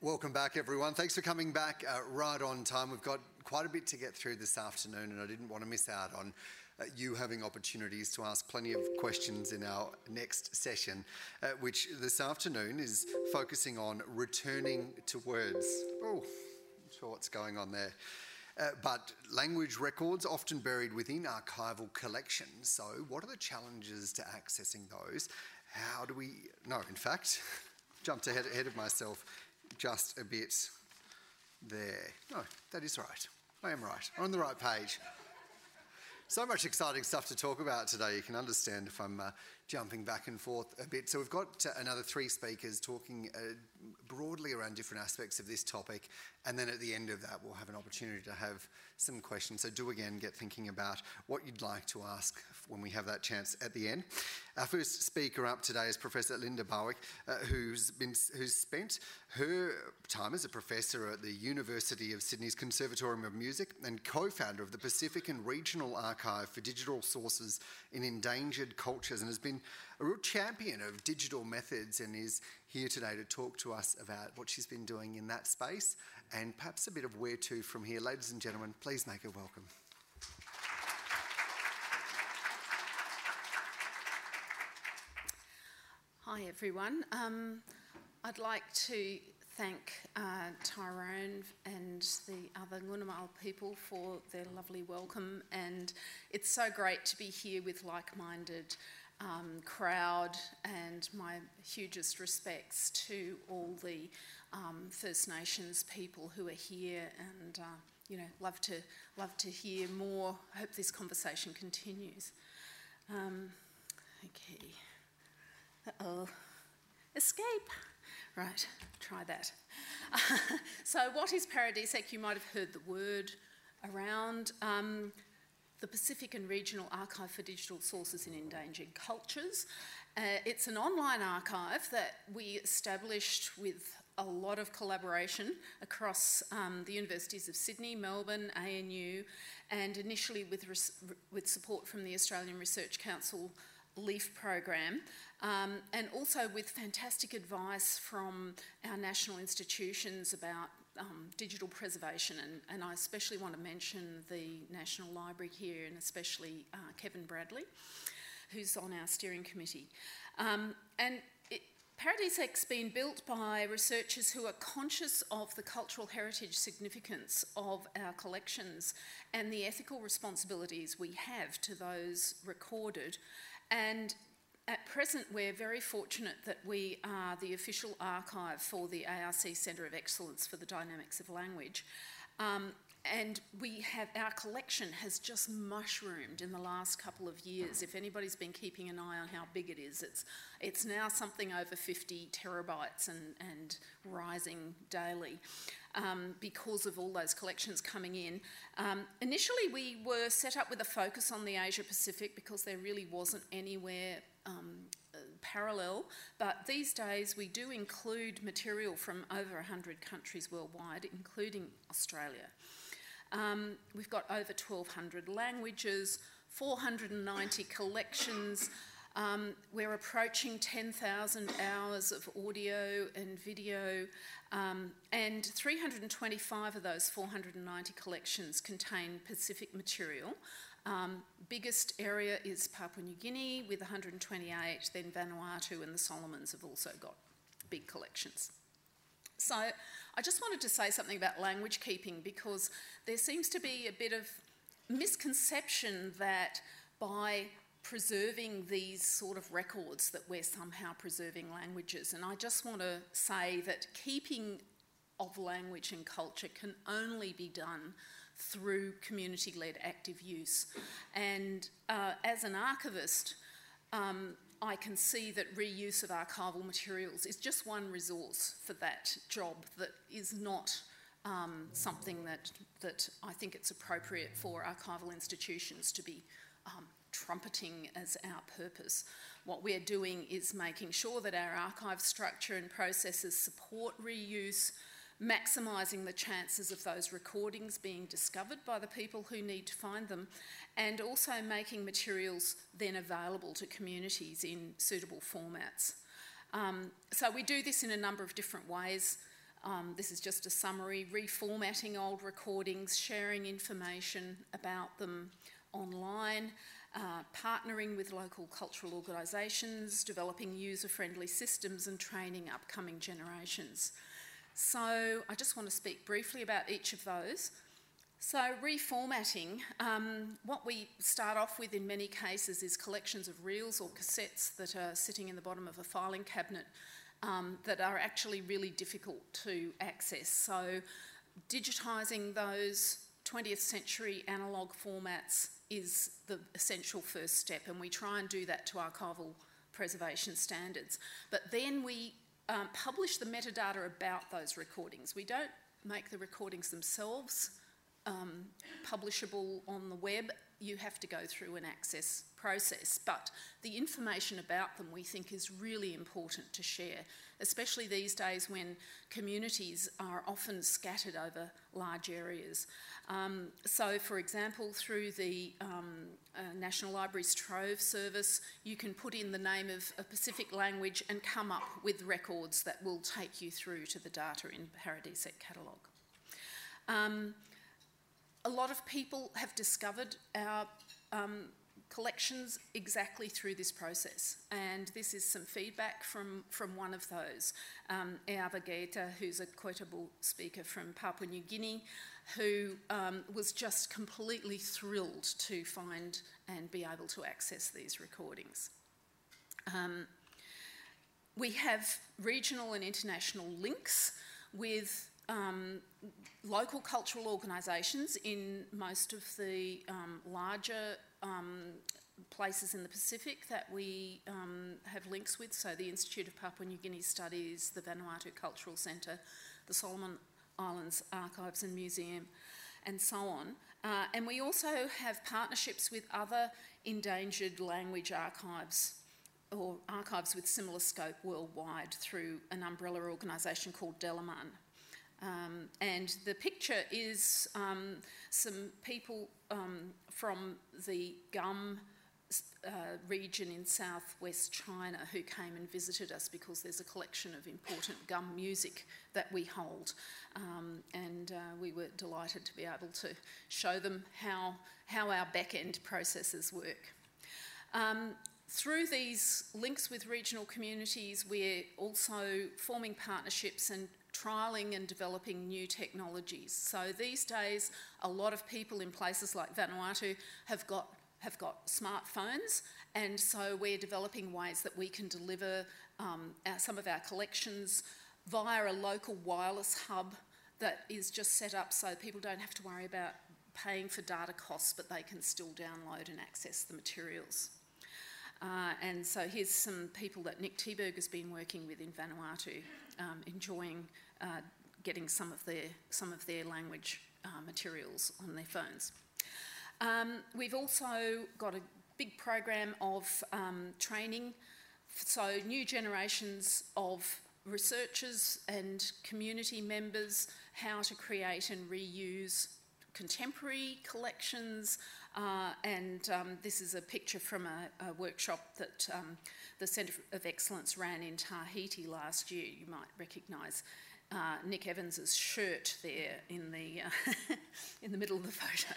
Welcome back, everyone. Thanks for coming back uh, right on time. We've got quite a bit to get through this afternoon, and I didn't want to miss out on uh, you having opportunities to ask plenty of questions in our next session, uh, which this afternoon is focusing on returning to words. Oh, I'm sure what's going on there. Uh, but language records often buried within archival collections. So, what are the challenges to accessing those? How do we? No, in fact, jumped ahead, ahead of myself just a bit there. No, that is right. I am right. I'm on the right page. So much exciting stuff to talk about today. You can understand if I'm uh, jumping back and forth a bit. So, we've got uh, another three speakers talking uh, broadly around different aspects of this topic. And then at the end of that, we'll have an opportunity to have some questions. So, do again get thinking about what you'd like to ask when we have that chance at the end. Our first speaker up today is Professor Linda Barwick, uh, who's, been, who's spent her time as a professor at the University of Sydney's Conservatorium of Music and co founder of the Pacific and Regional Archive for Digital Sources in Endangered Cultures and has been a real champion of digital methods and is here today to talk to us about what she's been doing in that space and perhaps a bit of where to from here. Ladies and gentlemen, please make her welcome. Hi everyone. Um, I'd like to thank uh, Tyrone and the other Ngunnawal people for their lovely welcome and it's so great to be here with like-minded um, crowd, and my hugest respects to all the um, First Nations people who are here, and uh, you know, love to love to hear more. Hope this conversation continues. Um, okay. oh. Escape. Right. Try that. so, what is Paradisec? You might have heard the word around. Um, the Pacific and Regional Archive for Digital Sources in Endangered Cultures. Uh, it's an online archive that we established with a lot of collaboration across um, the universities of Sydney, Melbourne, ANU, and initially with, with support from the Australian Research Council LIEF program, um, and also with fantastic advice from our national institutions about um, digital preservation, and, and, I especially want to mention the National Library here, and especially uh, Kevin Bradley, who's on our steering committee. Um, and it, Paradisec's been built by researchers who are conscious of the cultural heritage significance of our collections and the ethical responsibilities we have to those recorded. And at present, we're very fortunate that we are the official archive for the ARC Centre of Excellence for the Dynamics of Language. Um, and we have our collection has just mushroomed in the last couple of years. If anybody's been keeping an eye on how big it is, it's it's now something over 50 terabytes and, and rising daily um, because of all those collections coming in. Um, initially, we were set up with a focus on the Asia Pacific because there really wasn't anywhere um, parallel, but these days we do include material from over 100 countries worldwide, including Australia. Um, we've got over 1,200 languages, 490 collections. Um, we're approaching 10,000 hours of audio and video, um, and 325 of those 490 collections contain Pacific material. Um, biggest area is Papua New Guinea with 128, then Vanuatu and the Solomons have also got big collections. So I just wanted to say something about language keeping because there seems to be a bit of misconception that by preserving these sort of records that we're somehow preserving languages. And I just want to say that keeping of language and culture can only be done through community led active use. And uh, as an archivist, um, I can see that reuse of archival materials is just one resource for that job that is not um, something that, that I think it's appropriate for archival institutions to be um, trumpeting as our purpose. What we're doing is making sure that our archive structure and processes support reuse, maximising the chances of those recordings being discovered by the people who need to find them, and also making materials then available to communities in suitable formats. Um, so we do this in a number of different ways. Um, this is just a summary, reformatting old recordings, sharing information about them online, uh, partnering with local cultural organisations, developing user-friendly systems and training upcoming generations. So I just want to speak briefly about each of those. So reformatting, um, what we start off with in many cases is collections of reels or cassettes that are sitting in the bottom of a filing cabinet um, that are actually really difficult to access. So digitising those 20th century analogue formats is the essential first step and we try and do that to archival preservation standards. But then we um, publish the metadata about those recordings. We don't make the recordings themselves um, publishable on the web, you have to go through an access process. But the information about them we think is really important to share, especially these days when communities are often scattered over large areas. Um, so, for example, through the um, uh, National Library's Trove service, you can put in the name of a Pacific language and come up with records that will take you through to the data in Paradisec catalogue. Um, a lot of people have discovered our um, collections exactly through this process. And this is some feedback from, from one of those. Um, Eava who's a quotable speaker from Papua New Guinea, who um, was just completely thrilled to find and be able to access these recordings. Um, we have regional and international links with um, local cultural organisations in most of the um, larger um, places in the Pacific that we um, have links with. So the Institute of Papua New Guinea Studies, the Vanuatu Cultural Centre, the Solomon Islands Archives and Museum, and so on. Uh, and we also have partnerships with other endangered language archives or archives with similar scope worldwide through an umbrella organisation called Delaman. Um, and the picture is um, some people um, from the Kam uh, region in southwest China who came and visited us because there's a collection of important Kam music that we hold. Um, and uh, we were delighted to be able to show them how, how our back end processes work. Um, through these links with regional communities, we're also forming partnerships and trialling and developing new technologies. So these days, a lot of people in places like Vanuatu have got have got smartphones, and so we're developing ways that we can deliver um, our, some of our collections via a local wireless hub that is just set up so people don't have to worry about paying for data costs, but they can still download and access the materials. Uh, and so here's some people that Nick Thieberger has been working with in Vanuatu, um, enjoying uh, getting some of their, some of their language uh, materials on their phones. Um, we've also got a big program of um, training, so new generations of researchers and community members how to create and reuse contemporary collections, uh, and um, this is a picture from a, a workshop that um, the Centre of Excellence ran in Tahiti last year. You might recognise uh, Nick Evans's shirt there in the uh, in the middle of the photo.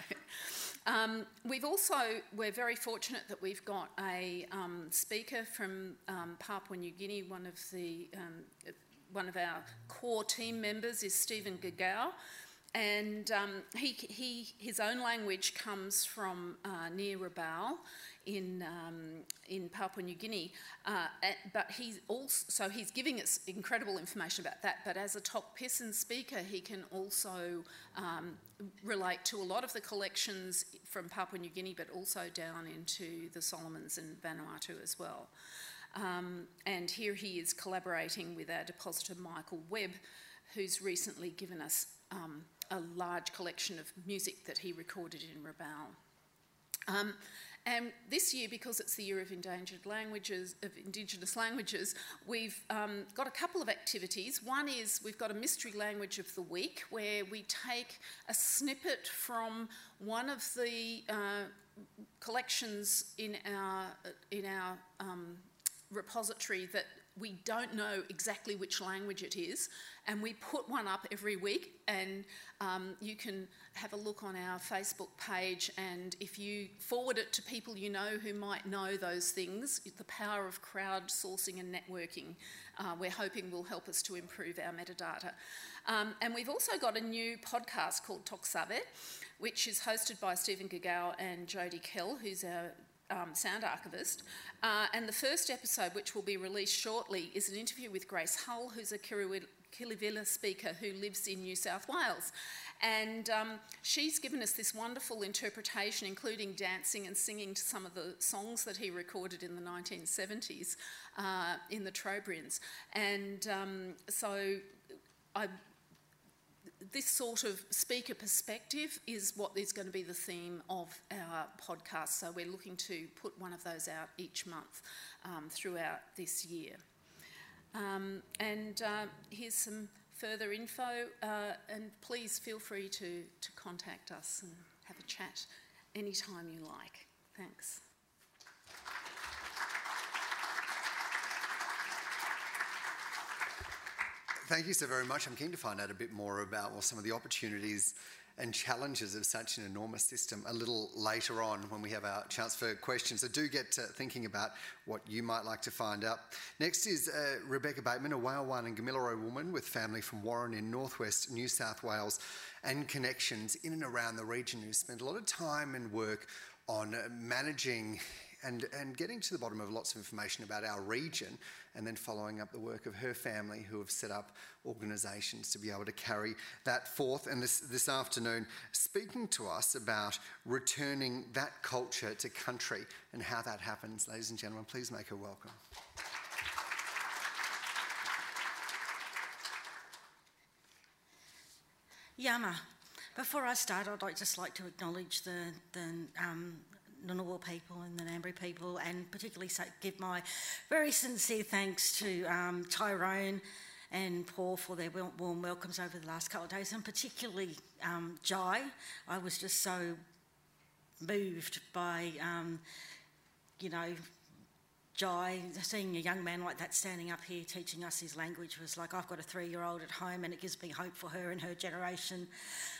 Um, we've also we're very fortunate that we've got a um, speaker from um, Papua New Guinea. One of the um, one of our core team members is Stephen Gagau. And um, he, he, his own language comes from uh, near Rabaul in, um, in Papua New Guinea, uh, but he's also, so he's giving us incredible information about that. But as a Tok Pisin speaker, he can also um, relate to a lot of the collections from Papua New Guinea, but also down into the Solomons and Vanuatu as well. Um, and here he is collaborating with our depositor Michael Webb, who's recently given us um, a large collection of music that he recorded in Rabaul. Um, and this year, because it's the year of endangered languages, of Indigenous languages, we've um, got a couple of activities. One is we've got a mystery language of the week where we take a snippet from one of the uh, collections in our in our um, repository that we don't know exactly which language it is, and we put one up every week. And um, you can have a look on our Facebook page, and if you forward it to people you know who might know those things, the power of crowdsourcing and networking, uh, we're hoping will help us to improve our metadata. Um, and we've also got a new podcast called Talk Toxabe, which is hosted by Stephen Gagau and Jodie Kell, who's our um, sound archivist. Uh, and the first episode, which will be released shortly, is an interview with Grace Hull, who's a Kiriwina speaker who lives in New South Wales. And um, she's given us this wonderful interpretation, including dancing and singing to some of the songs that he recorded in the 1970s uh, in the Trobriands. And um, so I this sort of speaker perspective is what is going to be the theme of our podcast. So we're looking to put one of those out each month um, throughout this year. Um, and uh, here's some further info, uh, and please feel free to, to contact us and have a chat anytime you like. Thanks. Thank you so very much. I'm keen to find out a bit more about well, some of the opportunities and challenges of such an enormous system a little later on when we have our chance for questions. So do get to thinking about what you might like to find out. Next is uh, Rebecca Bateman, a Wailwan and Gamilaroi woman with family from Warren in northwest New South Wales and connections in and around the region who spent a lot of time and work on managing and, and getting to the bottom of lots of information about our region and then following up the work of her family who have set up organisations to be able to carry that forth. And this, this afternoon, speaking to us about returning that culture to country and how that happens. Ladies and gentlemen, please make her welcome. Yama. Before I start, I'd just like to acknowledge the, the um, Ngunnawal people and the Ngambri people, and particularly give my very sincere thanks to um, Tyrone and Paul for their warm welcomes over the last couple of days, and particularly um, Jai. I was just so moved by, um, you know, Jai, seeing a young man like that standing up here teaching us his language was like, I've got a three year old at home and it gives me hope for her and her generation.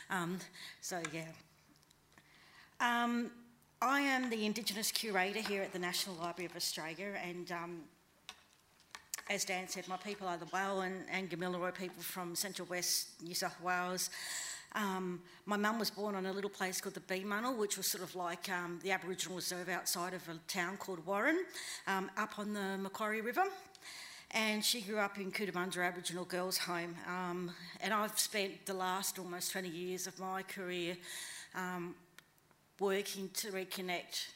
Um, so, yeah. Um, I am the Indigenous curator here at the National Library of Australia, and um, as Dan said, my people are the Wailwan and Gamilaroi people from Central West New South Wales. Um, my mum was born on a little place called the Beemunnel, which was sort of like um, the Aboriginal reserve outside of a town called Warren, um, up on the Macquarie River. And she grew up in Cootamundra Aboriginal Girls' Home. Um, and I've spent the last almost 20 years of my career um, working to reconnect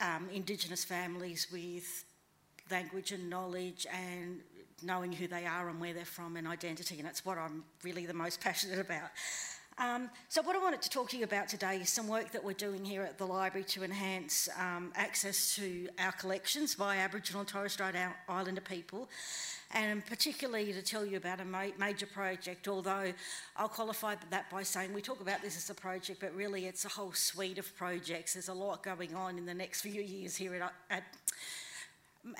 um, Indigenous families with language and knowledge and knowing who they are and where they're from and identity, and that's what I'm really the most passionate about. Um, so, what I wanted to talk to you about today is some work that we're doing here at the library to enhance um, access to our collections by Aboriginal and Torres Strait Islander people, and particularly to tell you about a ma- major project, although I'll qualify that by saying we talk about this as a project, but really it's a whole suite of projects. There's a lot going on in the next few years here at, at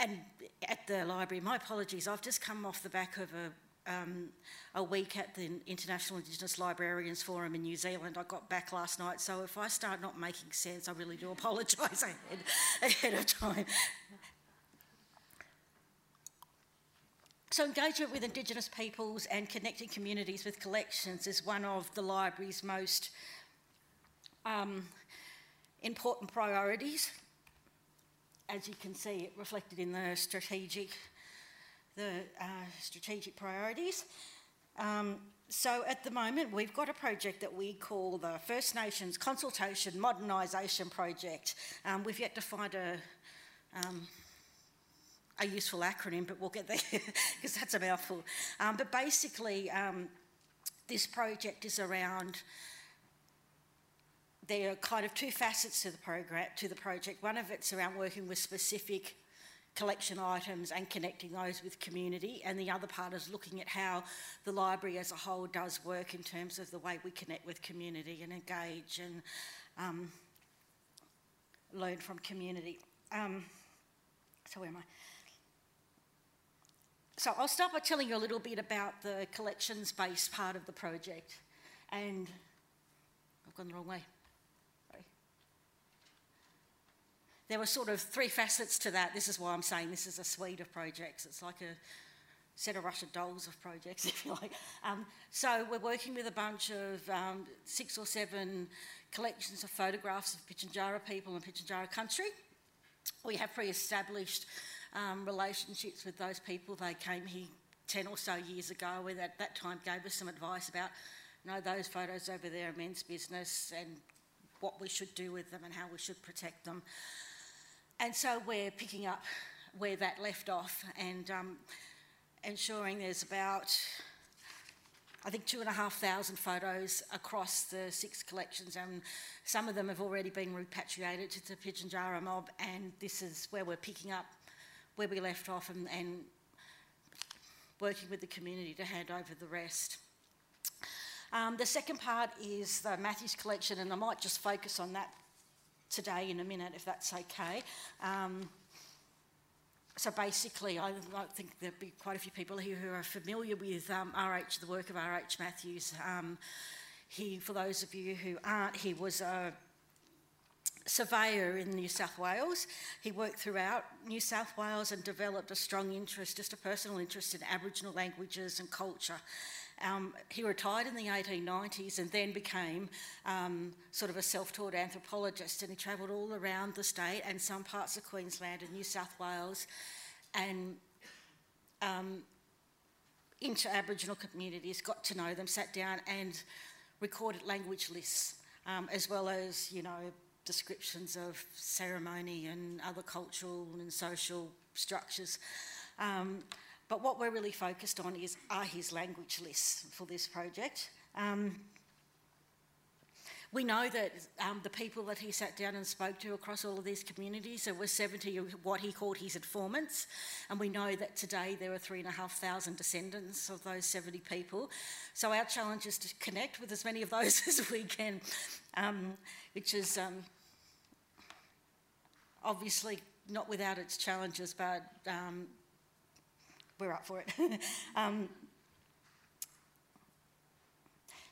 and at the library. My apologies, I've just come off the back of a um, a week at the International Indigenous Librarians Forum in New Zealand. I got back last night, so if I start not making sense, I really do apologise ahead, ahead of time. So, engagement with Indigenous peoples and connecting communities with collections is one of the library's most um, important priorities. As you can see, it reflected in the strategic, the uh, strategic priorities. Um, so at the moment, we've got a project that we call the First Nations Consultation Modernisation Project. Um, we've yet to find a um, a useful acronym, but we'll get there because that's a mouthful. Um, but basically, um, this project is around. There are kind of two facets to the program to the project. One of it's around working with specific collection items and connecting those with community, and the other part is looking at how the library as a whole does work in terms of the way we connect with community and engage and um, learn from community. Um, so where am I? so I'll start by telling you a little bit about the collections-based part of the project. And I've gone the wrong way. Sorry. There were sort of three facets to that. This is why I'm saying this is a suite of projects. It's like a set of Russian dolls of projects, if you like. Um, so we're working with a bunch of um, six or seven collections of photographs of Pitjantjatjara people and Pitjantjatjara country. We have pre-established um, relationships with those people. They came here 10 or so years ago and at that time gave us some advice about, you know, those photos over there are men's business and what we should do with them and how we should protect them. And so we're picking up where that left off and um, ensuring there's about, I think, two and a half thousand photos across the six collections, and some of them have already been repatriated to the Pitjantjatjara mob, and this is where we're picking up where we left off and, and working with the community to hand over the rest. Um, the second part is the Mathews collection, and I might just focus on that today in a minute, if that's okay. Um, so basically, I, think there'll be quite a few people here who are familiar with um, RH, the work of RH Mathews. Um, he, for those of you who aren't, he was a surveyor in New South Wales. He worked throughout New South Wales and developed a strong interest, just a personal interest in Aboriginal languages and culture. Um, he retired in the 1890s and then became um, sort of a self-taught anthropologist and he travelled all around the state and some parts of Queensland and New South Wales and um, into Aboriginal communities, got to know them, sat down and recorded language lists um, as well as, you know, descriptions of ceremony and other cultural and social structures. Um, but what we're really focused on is are his language lists for this project. Um, we know that um, the people that he sat down and spoke to across all of these communities, there were 70 of what he called his informants, and we know that today there are 3,500 descendants of those 70 people. So our challenge is to connect with as many of those as we can, um, which is um, obviously not without its challenges, but um, we're up for it. um,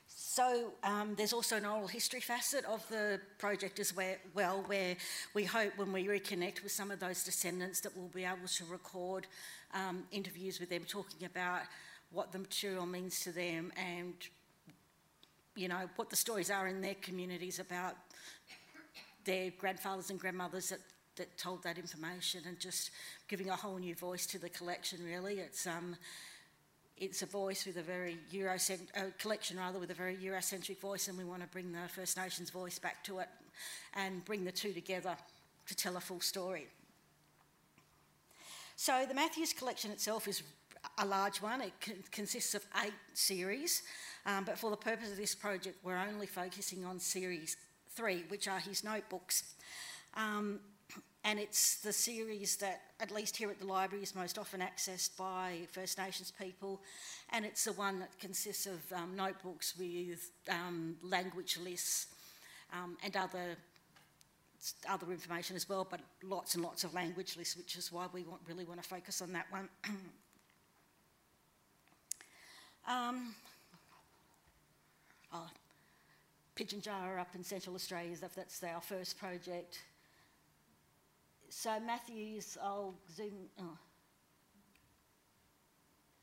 so um, there's also an oral history facet of the project as well, where we hope when we reconnect with some of those descendants that we'll be able to record um, interviews with them talking about what the material means to them and you know what the stories are in their communities about their grandfathers and grandmothers that that told that information and just giving a whole new voice to the collection really it's um it's a voice with a very Eurocentric, uh, collection rather, with a very Eurocentric voice, and we want to bring the First Nations voice back to it and bring the two together to tell a full story. So the Mathews collection itself is a large one. It consists of eight series, um, but for the purpose of this project, we're only focusing on series three, which are his notebooks. Um, and it's the series that, at least here at the library, is most often accessed by First Nations people, and it's the one that consists of um, notebooks with um, language lists um, and other other information as well, but lots and lots of language lists, which is why we want, really want to focus on that one. um, oh, Pitjantjatjara up in Central Australia, that's our first project so Mathews', I'll zoom. Oh.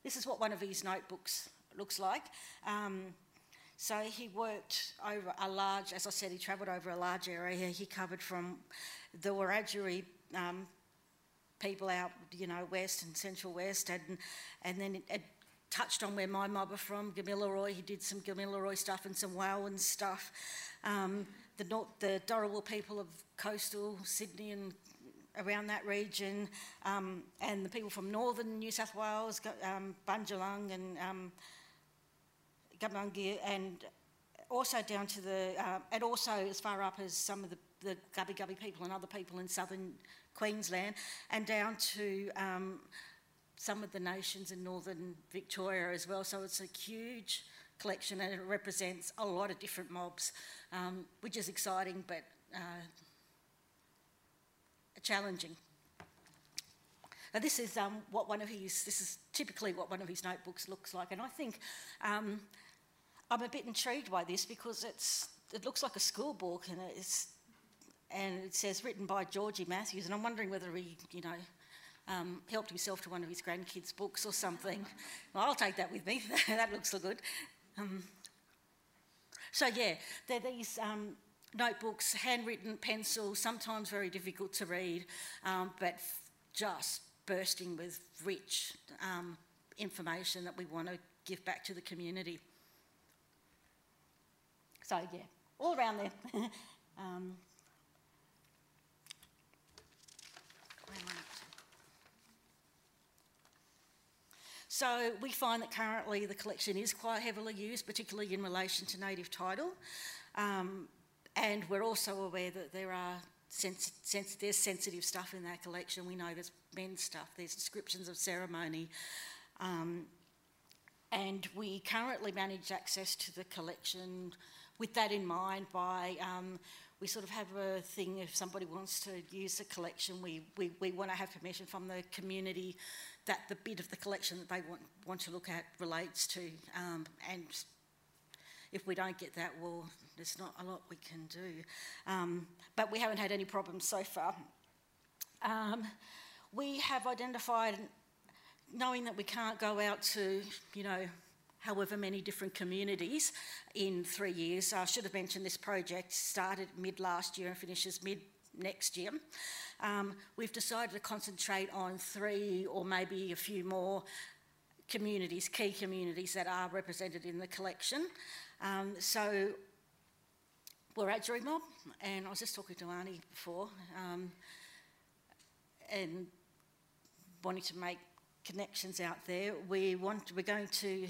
This is what one of his notebooks looks like. Um, so he worked over a large, as I said, he travelled over a large area. He covered from the Wiradjuri um, people out, you know, west and central west, and and then it, it touched on where my mob are from, Gamilaroi. He did some Gamilaroi stuff and some Wawan stuff. Um, the, the Dharawal people of coastal Sydney and around that region, um, and the people from northern New South Wales, um, Bundjalung and um, and also down to the, uh, and also as far up as some of the, the Gubbi Gubbi people and other people in southern Queensland, and down to um, some of the nations in northern Victoria as well. So it's a huge collection and it represents a lot of different mobs, um, which is exciting, but uh, challenging. Now this is um, what one of his, this is typically what one of his notebooks looks like. And I think um, I'm a bit intrigued by this because it's, it looks like a school book and it's, and it says written by Georgie Mathews. And I'm wondering whether he, you know, um, helped himself to one of his grandkids' books or something. Well, I'll take that with me. that looks so good. Um, so yeah, there are these um, notebooks, handwritten pencil, sometimes very difficult to read, um, but just bursting with rich um, information that we want to give back to the community. So yeah, all around there. um, So we find that currently the collection is quite heavily used, particularly in relation to native title. Um, and we're also aware that there are there's sensitive stuff in that collection. We know there's men's stuff, there's descriptions of ceremony. Um, and we currently manage access to the collection with that in mind by um, we sort of have a thing if somebody wants to use the collection, we, we, we want to have permission from the community that the bit of the collection that they want, want to look at relates to. Um, and if we don't get that, well, there's not a lot we can do. Um, but we haven't had any problems so far. Um, we have identified, knowing that we can't go out to, you know, however many different communities in three years. I should have mentioned this project started mid last year and finishes mid next year. Um, we've decided to concentrate on three or maybe a few more communities, key communities that are represented in the collection. Um, so we're at Dream and I was just talking to Arnie before, um, and wanting to make connections out there. We want, we're going to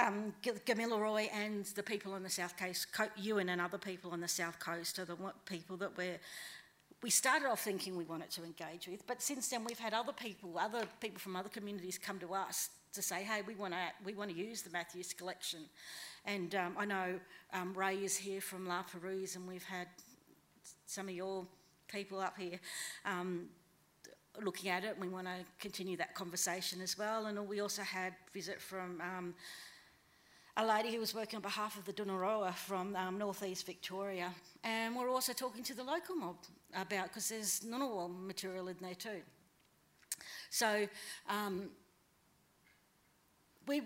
um, Gamilaroi and the people on the south coast, Yuin and other people on the south coast are the people that we're. We started off thinking we wanted to engage with, but since then we've had other people, other people from other communities come to us to say, "Hey, we want to we want to use the Mathews collection," and um, I know um, Ray is here from La Perouse, and we've had some of your people up here um, looking at it. And we want to continue that conversation as well, and we also had visit from um, a lady who was working on behalf of the Dhudhuroa from um, northeast Victoria. And we're also talking to the local mob about, because there's Ngunnawal material in there too. So um, we,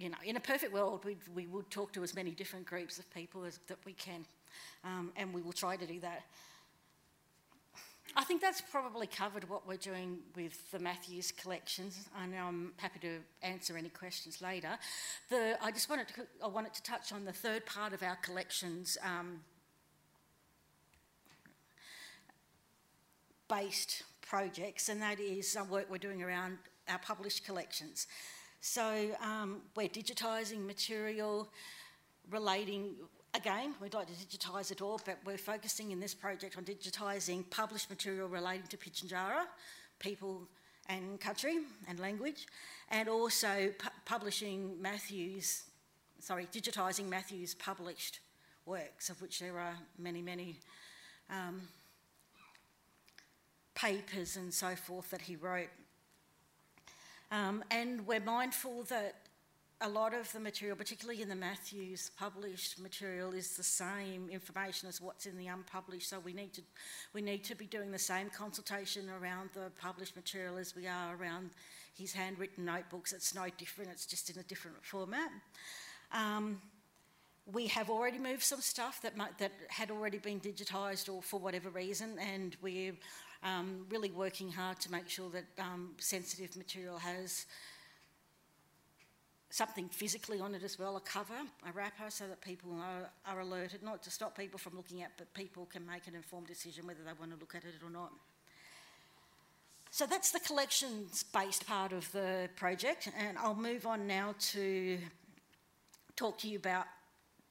you know, in a perfect world, we, we would talk to as many different groups of people as that we can. Um, and we will try to do that. I think that's probably covered what we're doing with the Mathews collections, and I'm happy to answer any questions later. The, I just wanted to, I wanted to touch on the third part of our collections um, based projects, and that is work we're doing around our published collections. So um, we're digitising material relating Again, we'd like to digitise it all, but we're focusing in this project on digitising published material relating to Pitjantjatjara, people and country and language, and also pu publishing Mathews', sorry, digitising Mathews' published works, of which there are many, many um, papers and so forth that he wrote. Um, and we're mindful that a lot of the material, particularly in the Mathews published material, is the same information as what's in the unpublished. So we need to we need to be doing the same consultation around the published material as we are around his handwritten notebooks. It's no different. It's just in a different format. Um, we have already moved some stuff that might, that had already been digitised or for whatever reason, and we're um, really working hard to make sure that um, sensitive material has something physically on it as well, a cover, a wrapper, so that people are, are, alerted, not to stop people from looking at, but people can make an informed decision whether they want to look at it or not. So that's the collections-based part of the project, and I'll move on now to talk to you about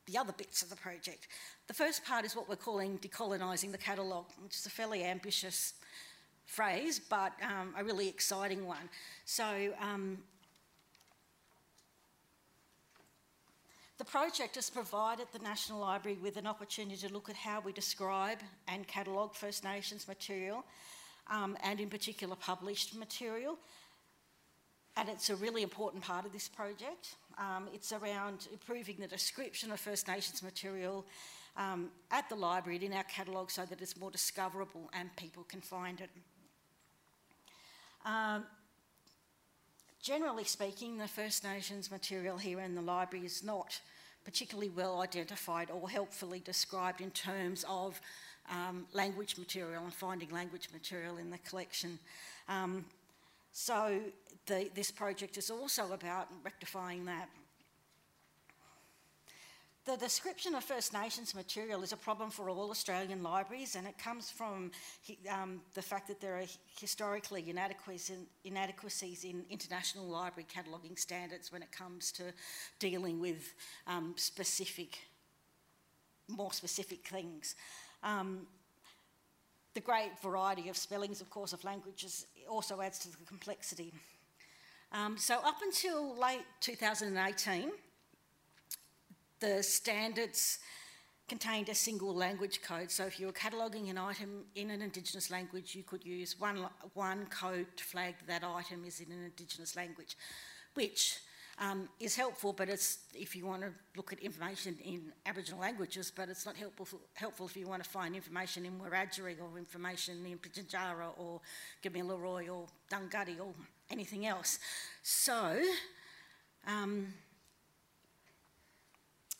the other bits of the project. The first part is what we're calling decolonising the catalogue, which is a fairly ambitious phrase, but um, a really exciting one. So um, The project has provided the National Library with an opportunity to look at how we describe and catalogue First Nations material um, and in particular published material. And it's a really important part of this project. Um, it's around improving the description of First Nations material um, at the library and in our catalogue so that it's more discoverable and people can find it. Um, generally speaking, the First Nations material here in the library is not particularly well identified or helpfully described in terms of um, language material and finding language material in the collection. So the, this project is also about rectifying that. The description of First Nations material is a problem for all Australian libraries, and it comes from um, the fact that there are historically inadequacies in, inadequacies in international library cataloguing standards when it comes to dealing with um, specific, more specific things. Um, the great variety of spellings, of course, of languages also adds to the complexity. Um, so up until late 2018, the standards contained a single language code. So if you were cataloguing an item in an Indigenous language, you could use one, one code to flag that item is in an Indigenous language, which um, is helpful, but it's if you want to look at information in Aboriginal languages, but it's not helpful, helpful if you want to find information in Wiradjuri or information in Pitjantjatjara or Gamilaroi or Dunghutti or anything else. So, um,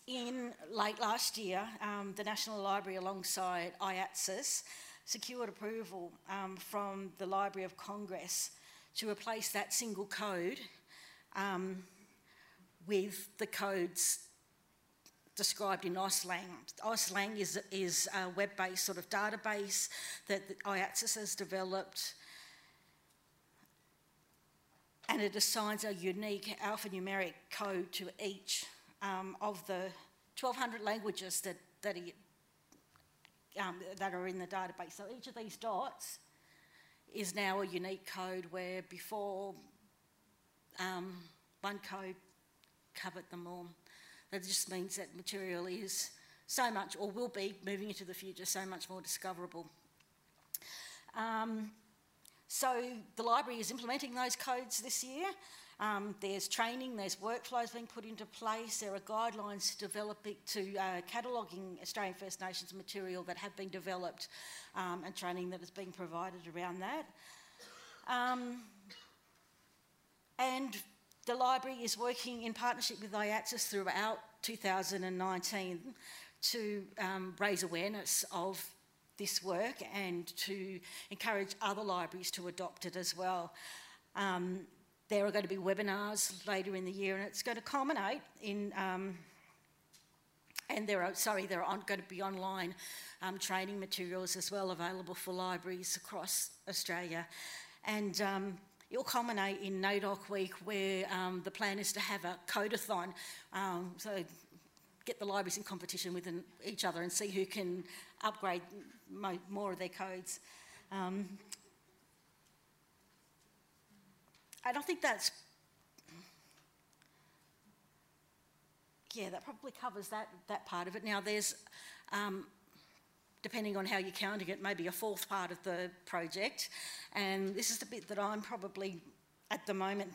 in late last year, um, the National Library, alongside AIATSIS, secured approval um, from the Library of Congress to replace that single code um, with the codes described in AUSTLANG. AUSTLANG is, is a web-based sort of database that AIATSIS has developed and it assigns a unique alphanumeric code to each um, of the 1,200 languages that, that, he, um, that are in the database. So each of these dots is now a unique code where before um, one code covered them all. That just means that material is so much, or will be moving into the future, so much more discoverable. Um, so the library is implementing those codes this year. Um, there's training, there's workflows being put into place, there are guidelines developing, to uh, cataloguing Australian First Nations material that have been developed um, and training that is being provided around that. Um, and the library is working in partnership with AIATSIS throughout 2019 to um, raise awareness of this work and to encourage other libraries to adopt it as well. Um, there are going to be webinars later in the year, and it's going to culminate in. Um, and there are, sorry, there are going to be online um, training materials as well available for libraries across Australia. And um, it'll culminate in NAIDOC Week, where um, the plan is to have a codathon. Um, so get the libraries in competition with each other and see who can upgrade mo more of their codes. Um, I don't think that's. Yeah, that probably covers that, that part of it. Now, there's um, depending on how you're counting it, maybe a fourth part of the project. And this is the bit that I'm probably at the moment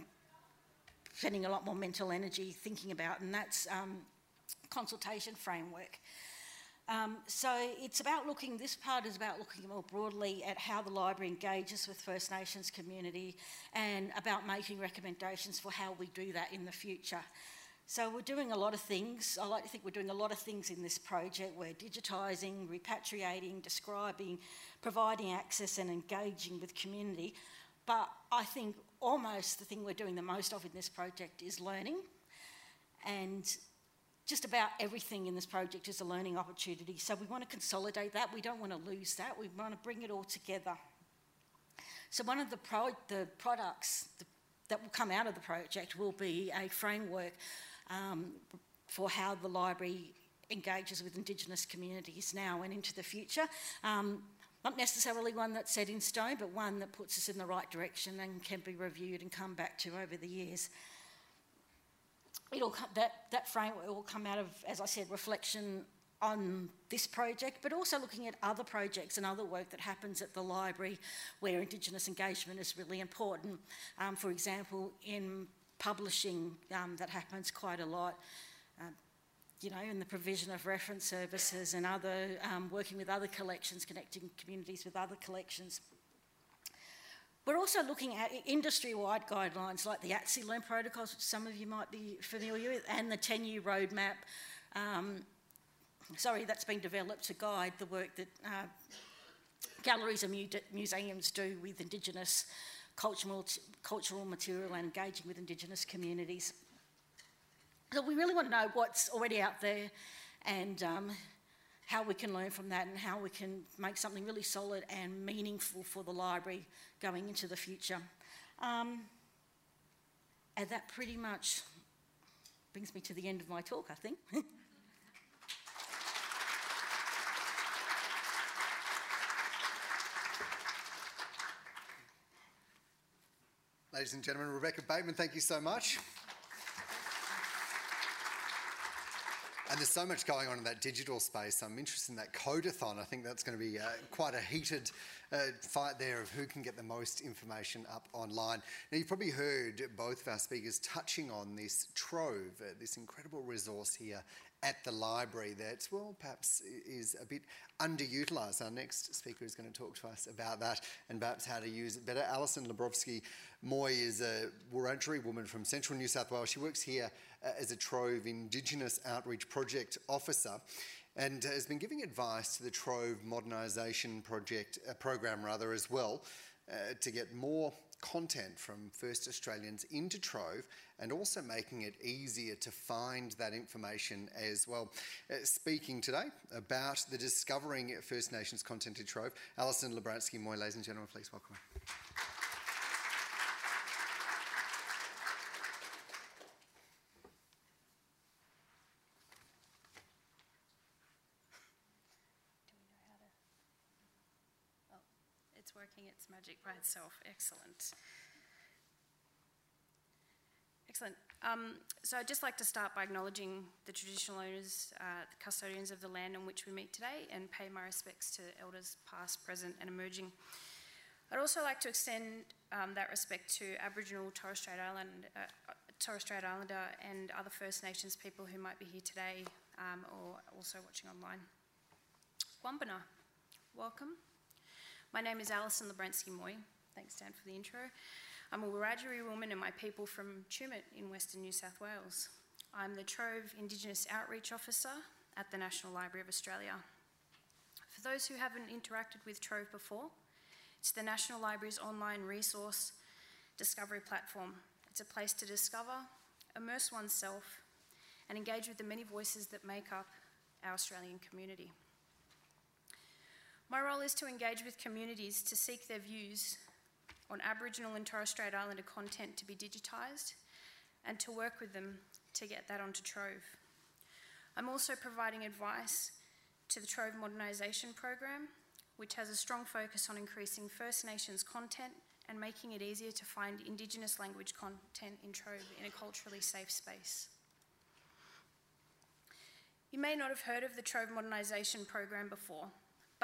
spending a lot more mental energy thinking about, and that's um, consultation framework. Um, so it's about looking, this part is about looking more broadly at how the library engages with First Nations community and about making recommendations for how we do that in the future. So we're doing a lot of things. I like to think we're doing a lot of things in this project. We're digitising, repatriating, describing, providing access and engaging with community. But I think almost the thing we're doing the most of in this project is learning. And just about everything in this project is a learning opportunity. So we want to consolidate that. We don't want to lose that. We want to bring it all together. So one of the, pro- the products that will come out of the project will be a framework um, for how the library engages with Indigenous communities now and into the future. Um, not necessarily one that's set in stone, but one that puts us in the right direction and can be reviewed and come back to over the years. It'll come, that, that framework will come out of, as I said, reflection on this project, but also looking at other projects and other work that happens at the library where Indigenous engagement is really important. Um, for example, in publishing, um, that happens quite a lot. Uh, you know, in the provision of reference services and other, um, working with other collections, connecting communities with other collections. We're also looking at industry-wide guidelines like the ATSILIRN protocols, which some of you might be familiar with, and the 10-year roadmap um, sorry, that's been developed to guide the work that uh, galleries and museums do with Indigenous cultural, cultural material and engaging with Indigenous communities. So we really want to know what's already out there and um, how we can learn from that and how we can make something really solid and meaningful for the library going into the future. Um, and that pretty much brings me to the end of my talk, I think. Ladies and gentlemen, Rebecca Bateman, thank you so much. And there's so much going on in that digital space. I'm interested in that codathon. I think that's going to be uh, quite a heated uh, fight there of who can get the most information up online. Now, you've probably heard both of our speakers touching on this Trove, uh, this incredible resource here at the library that, well, perhaps is a bit underutilised. Our next speaker is going to talk to us about that and perhaps how to use it better. Alison Lubransky Moy is a Wurundjeri woman from central New South Wales. She works here uh, as a Trove Indigenous Outreach Project Officer and has been giving advice to the Trove Modernisation Project uh, program rather as well uh, to get more content from First Australians into Trove and also making it easier to find that information as well. Uh, speaking today about the Discovering First Nations Content in Trove, Alison Lubransky Moy, ladies and gentlemen, please welcome. Oh, working its magic by itself. Excellent. Excellent. Um, so I'd just like to start by acknowledging the traditional owners, uh, the custodians of the land on which we meet today, and pay my respects to elders past, present, and emerging. I'd also like to extend um, that respect to Aboriginal Torres Strait Island, uh, Torres Strait Islander, and other First Nations people who might be here today um, or also watching online. Wambana, welcome. My name is Alison Lubransky Moy. Thanks, Dan, for the intro. I'm a Wiradjuri woman and my people from Tumut in Western New South Wales. I'm the Trove Indigenous Outreach Officer at the National Library of Australia. For those who haven't interacted with Trove before, it's the National Library's online resource discovery platform. It's a place to discover, immerse oneself, and engage with the many voices that make up our Australian community. My role is to engage with communities to seek their views on Aboriginal and Torres Strait Islander content to be digitised and to work with them to get that onto Trove. I'm also providing advice to the Trove Modernisation Program, which has a strong focus on increasing First Nations content and making it easier to find Indigenous language content in Trove in a culturally safe space. You may not have heard of the Trove Modernisation Program before,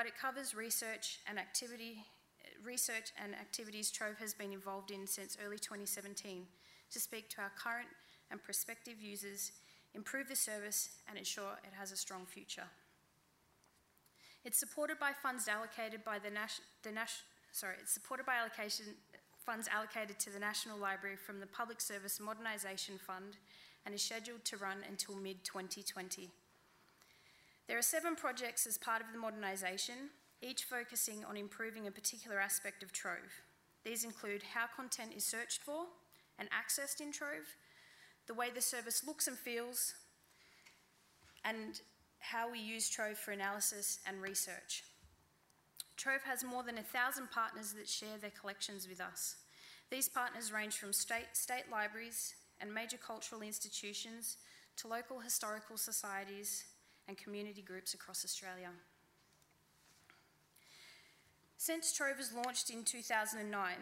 but it covers research and activity research and activities Trove has been involved in since early 2017 to speak to our current and prospective users, improve the service, and ensure it has a strong future. It's supported by funds allocated by the, Nas- the sorry, it's supported by allocation funds allocated to the National Library from the Public Service Modernisation Fund and is scheduled to run until mid 2020. There are seven projects as part of the modernisation, each focusing on improving a particular aspect of Trove. These include how content is searched for and accessed in Trove, the way the service looks and feels, and how we use Trove for analysis and research. Trove has more than a thousand partners that share their collections with us. These partners range from state, state libraries and major cultural institutions to local historical societies and community groups across Australia. Since Trove was launched in 2009,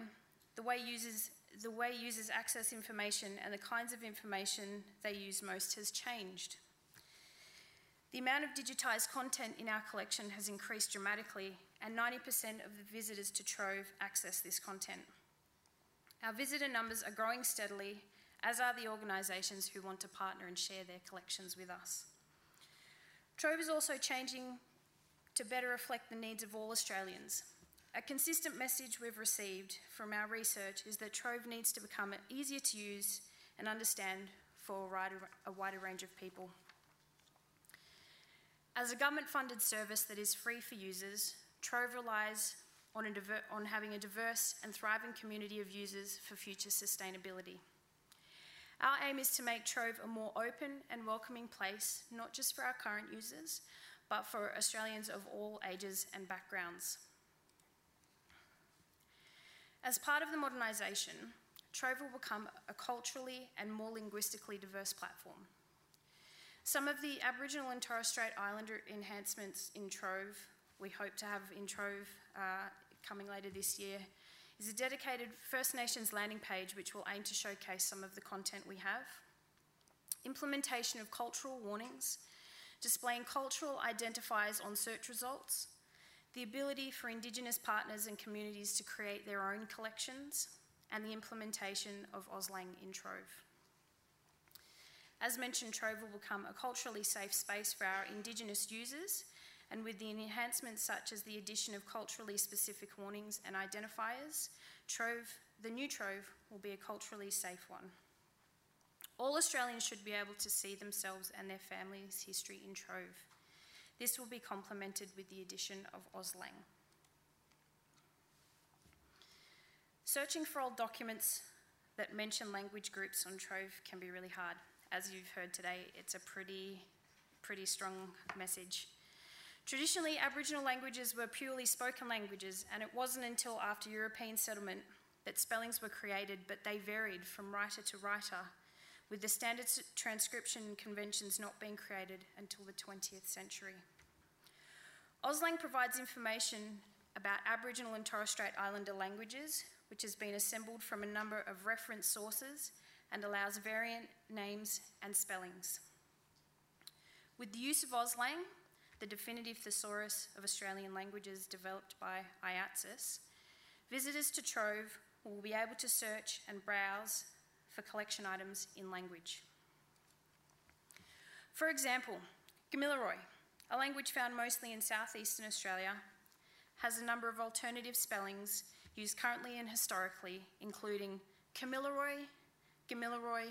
the way users the way users access information and the kinds of information they use most has changed. The amount of digitised content in our collection has increased dramatically, and 90% of the visitors to Trove access this content. Our visitor numbers are growing steadily, as are the organisations who want to partner and share their collections with us. Trove is also changing to better reflect the needs of all Australians. A consistent message we've received from our research is that Trove needs to become easier to use and understand for a wider, range of people. As a government funded service that is free for users, Trove relies on, on having a diverse and thriving community of users for future sustainability. Our aim is to make Trove a more open and welcoming place, not just for our current users, but for Australians of all ages and backgrounds. As part of the modernisation, Trove will become a culturally and more linguistically diverse platform. Some of the Aboriginal and Torres Strait Islander enhancements in Trove, we hope to have in Trove uh, coming later this year, is a dedicated First Nations landing page which will aim to showcase some of the content we have. Implementation of cultural warnings, displaying cultural identifiers on search results, the ability for Indigenous partners and communities to create their own collections, and the implementation of AUSTLANG in Trove. As mentioned, Trove will become a culturally safe space for our Indigenous users, and with the enhancements such as the addition of culturally specific warnings and identifiers, Trove, the new Trove, will be a culturally safe one. All Australians should be able to see themselves and their families' history in Trove. This will be complemented with the addition of AUSTLANG. Searching for old documents that mention language groups on Trove can be really hard as you've heard today, it's a pretty, pretty strong message. Traditionally, Aboriginal languages were purely spoken languages, and it wasn't until after European settlement that spellings were created, but they varied from writer to writer, with the standard transcription conventions not being created until the 20th century. AUSTLANG provides information about Aboriginal and Torres Strait Islander languages, which has been assembled from a number of reference sources and allows variant names and spellings. With the use of AUSTLANG, the definitive thesaurus of Australian languages developed by AIATSIS, visitors to Trove will be able to search and browse for collection items in language. For example, Gamilaroi, a language found mostly in southeastern Australia, has a number of alternative spellings used currently and historically, including Kamilaroi, Gamilaroi,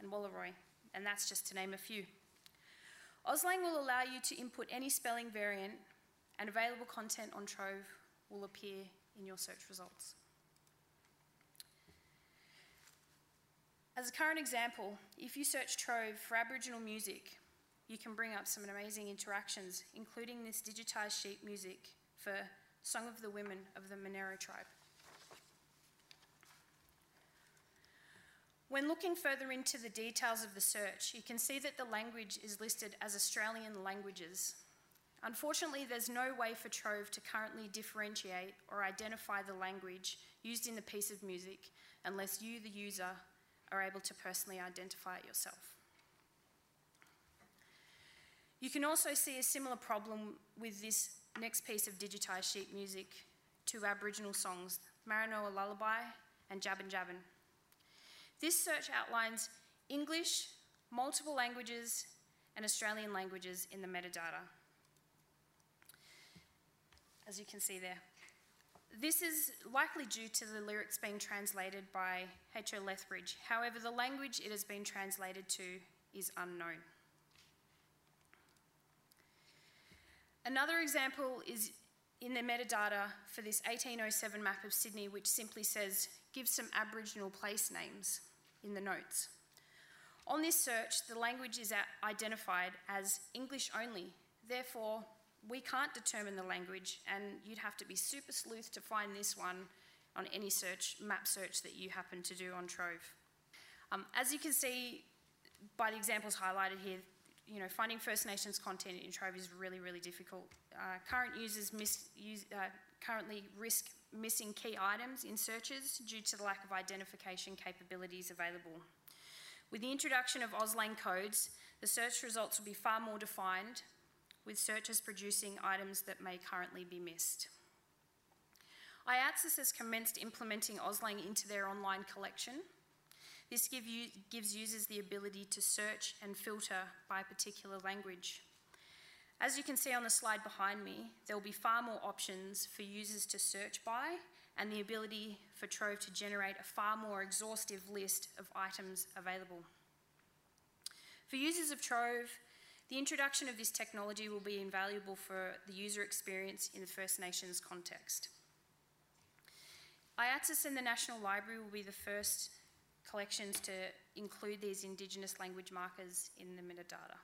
and Wallaroi, and that's just to name a few. AUSTLANG will allow you to input any spelling variant, and available content on Trove will appear in your search results. As a current example, if you search Trove for Aboriginal music, you can bring up some amazing interactions, including this digitised sheet music for Song of the Women of the Monero tribe. When looking further into the details of the search, you can see that the language is listed as Australian languages. Unfortunately, there's no way for Trove to currently differentiate or identify the language used in the piece of music unless you, the user, are able to personally identify it yourself. You can also see a similar problem with this next piece of digitised sheet music, two Aboriginal songs, Maranoa Lullaby and Jabbin Jabbin. This search outlines English, multiple languages, and Australian languages in the metadata. As you can see there. This is likely due to the lyrics being translated by H.O. Lethbridge. However, the language it has been translated to is unknown. Another example is in the metadata for this 1807 map of Sydney, which simply says, give some Aboriginal place names in the notes. On this search, the language is identified as English only. Therefore, we can't determine the language, and you'd have to be super sleuth to find this one on any search, map search that you happen to do on Trove. Um, as you can see by the examples highlighted here, you know, finding First Nations content in Trove is really, really difficult. Uh, current users miss, use, uh, currently risk missing key items in searches due to the lack of identification capabilities available. With the introduction of AUSTLANG codes, the search results will be far more defined, with searches producing items that may currently be missed. AIATSIS has commenced implementing AUSTLANG into their online collection. This give you, gives users the ability to search and filter by a particular language. As you can see on the slide behind me, there will be far more options for users to search by and the ability for Trove to generate a far more exhaustive list of items available. For users of Trove, the introduction of this technology will be invaluable for the user experience in the First Nations context. AIATSIS and the National Library will be the first collections to include these Indigenous language markers in the metadata.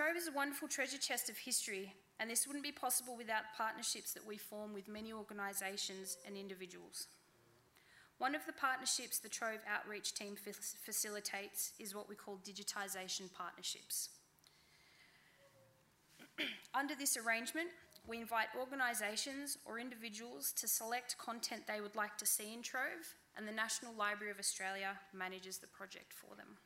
Trove is a wonderful treasure chest of history, and this wouldn't be possible without partnerships that we form with many organisations and individuals. One of the partnerships the Trove Outreach team facilitates is what we call digitisation partnerships. Under this arrangement, we invite organisations or individuals to select content they would like to see in Trove, and the National Library of Australia manages the project for them.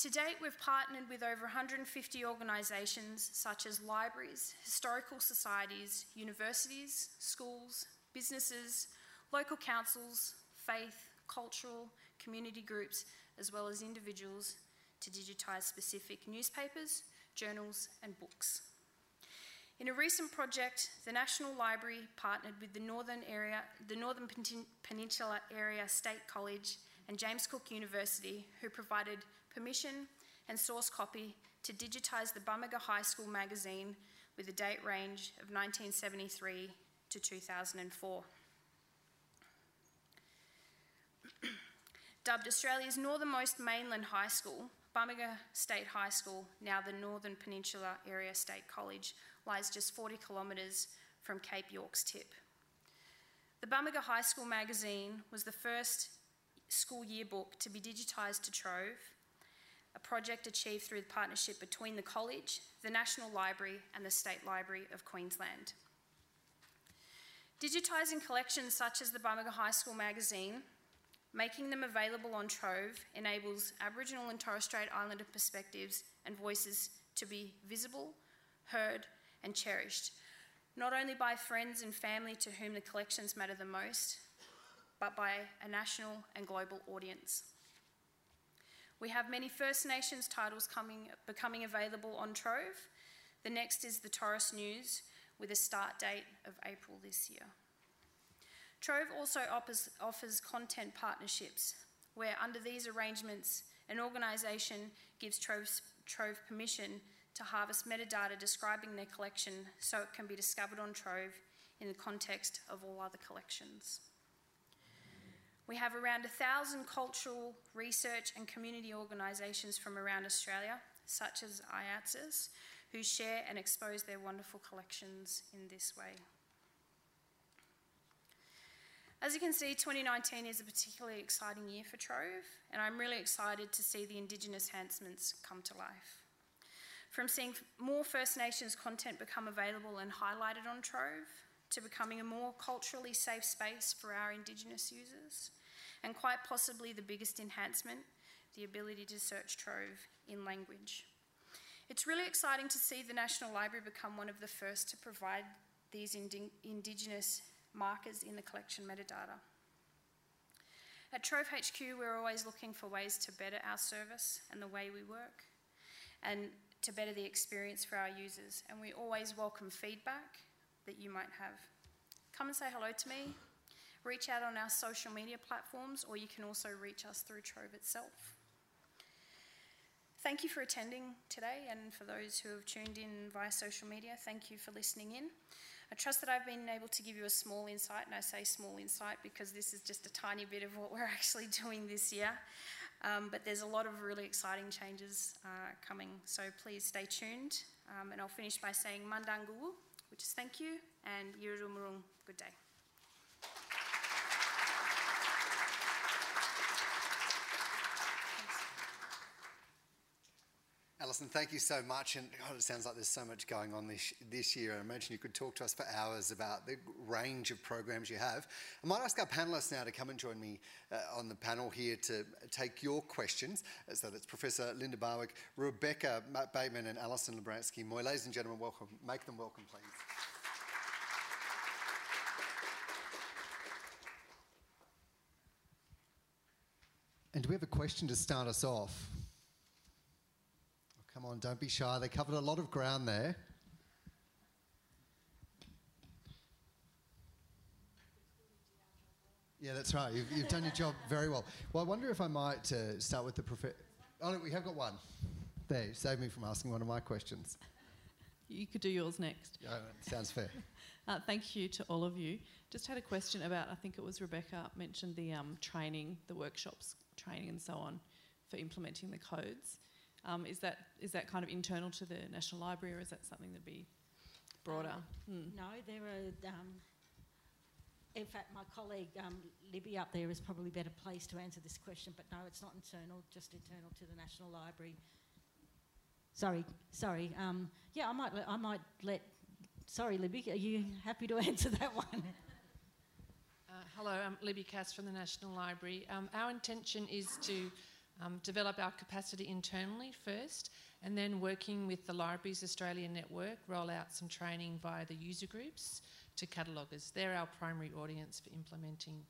To date, we've partnered with over 150 organisations such as libraries, historical societies, universities, schools, businesses, local councils, faith, cultural, community groups, as well as individuals to digitise specific newspapers, journals, and books. In a recent project, the National Library partnered with the Northern Area, the Northern Peninsula Area State College and James Cook University, who provided permission and source copy to digitise the Bamaga High School magazine with a date range of 1973 to 2004. Dubbed Australia's northernmost mainland high school, Bamaga State High School, now the Northern Peninsula Area State College, lies just 40 kilometres from Cape York's tip. The Bamaga High School magazine was the first school yearbook to be digitised to Trove a project achieved through the partnership between the college, the National Library, and the State Library of Queensland. Digitising collections such as the Bamaga High School magazine, making them available on Trove, enables Aboriginal and Torres Strait Islander perspectives and voices to be visible, heard, and cherished, not only by friends and family to whom the collections matter the most, but by a national and global audience. We have many First Nations titles coming, becoming available on Trove. The next is the Torres News with a start date of April this year. Trove also offers, offers content partnerships, where under these arrangements, an organisation gives Trove, Trove permission to harvest metadata describing their collection so it can be discovered on Trove in the context of all other collections. We have around 1,000 cultural, research, and community organisations from around Australia, such as AIATSIS, who share and expose their wonderful collections in this way. As you can see, 2019 is a particularly exciting year for Trove, and I'm really excited to see the Indigenous enhancements come to life. From seeing more First Nations content become available and highlighted on Trove, to becoming a more culturally safe space for our Indigenous users, and quite possibly the biggest enhancement, the ability to search Trove in language. It's really exciting to see the National Library become one of the first to provide these indi Indigenous markers in the collection metadata. At Trove HQ, we're always looking for ways to better our service and the way we work, and to better the experience for our users. And we always welcome feedback that you might have. Come and say hello to me, reach out on our social media platforms, or you can also reach us through Trove itself. Thank you for attending today, and for those who have tuned in via social media, thank you for listening in. I trust that I've been able to give you a small insight, and I say small insight because this is just a tiny bit of what we're actually doing this year. Um, but there's a lot of really exciting changes uh, coming, so please stay tuned. Um, and I'll finish by saying Mandanguwu, which is thank you, and Yirumurung, good day. Alison. Thank you so much. And God, it sounds like there's so much going on this, this year. I imagine you could talk to us for hours about the range of programs you have. I might ask our panellists now to come and join me uh, on the panel here to take your questions. So that's Professor Linda Barwick, Rebecca Bateman, and Alison Lubransky. Moy, ladies and gentlemen, welcome. Make them welcome, please. And do we have a question to start us off? Come on, don't be shy. They covered a lot of ground there. Yeah, that's right. You've, you've done your job very well. Well, I wonder if I might uh, start with the professor. Oh, look, we have got one. There, save me from asking one of my questions. You could do yours next. Oh, sounds fair. uh, thank you to all of you. Just had a question about, I think it was Rebecca mentioned the um, training, the workshops training and so on for implementing the codes. Um, is that is that kind of internal to the National Library, or is that something that'd be broader? Hmm. No, there are. Um, in fact, my colleague um, Libby up there is probably better placed to answer this question. But no, it's not internal, just internal to the National Library. Sorry, sorry. Um, yeah, I might. Let, I might let. Sorry, Libby. Are you happy to answer that one? Hello, I'm Libby Cass from the National Library. Um, our intention is to um, develop our capacity internally first and then working with the Libraries Australia network, roll out some training via the user groups to cataloguers. They're our primary audience for implementing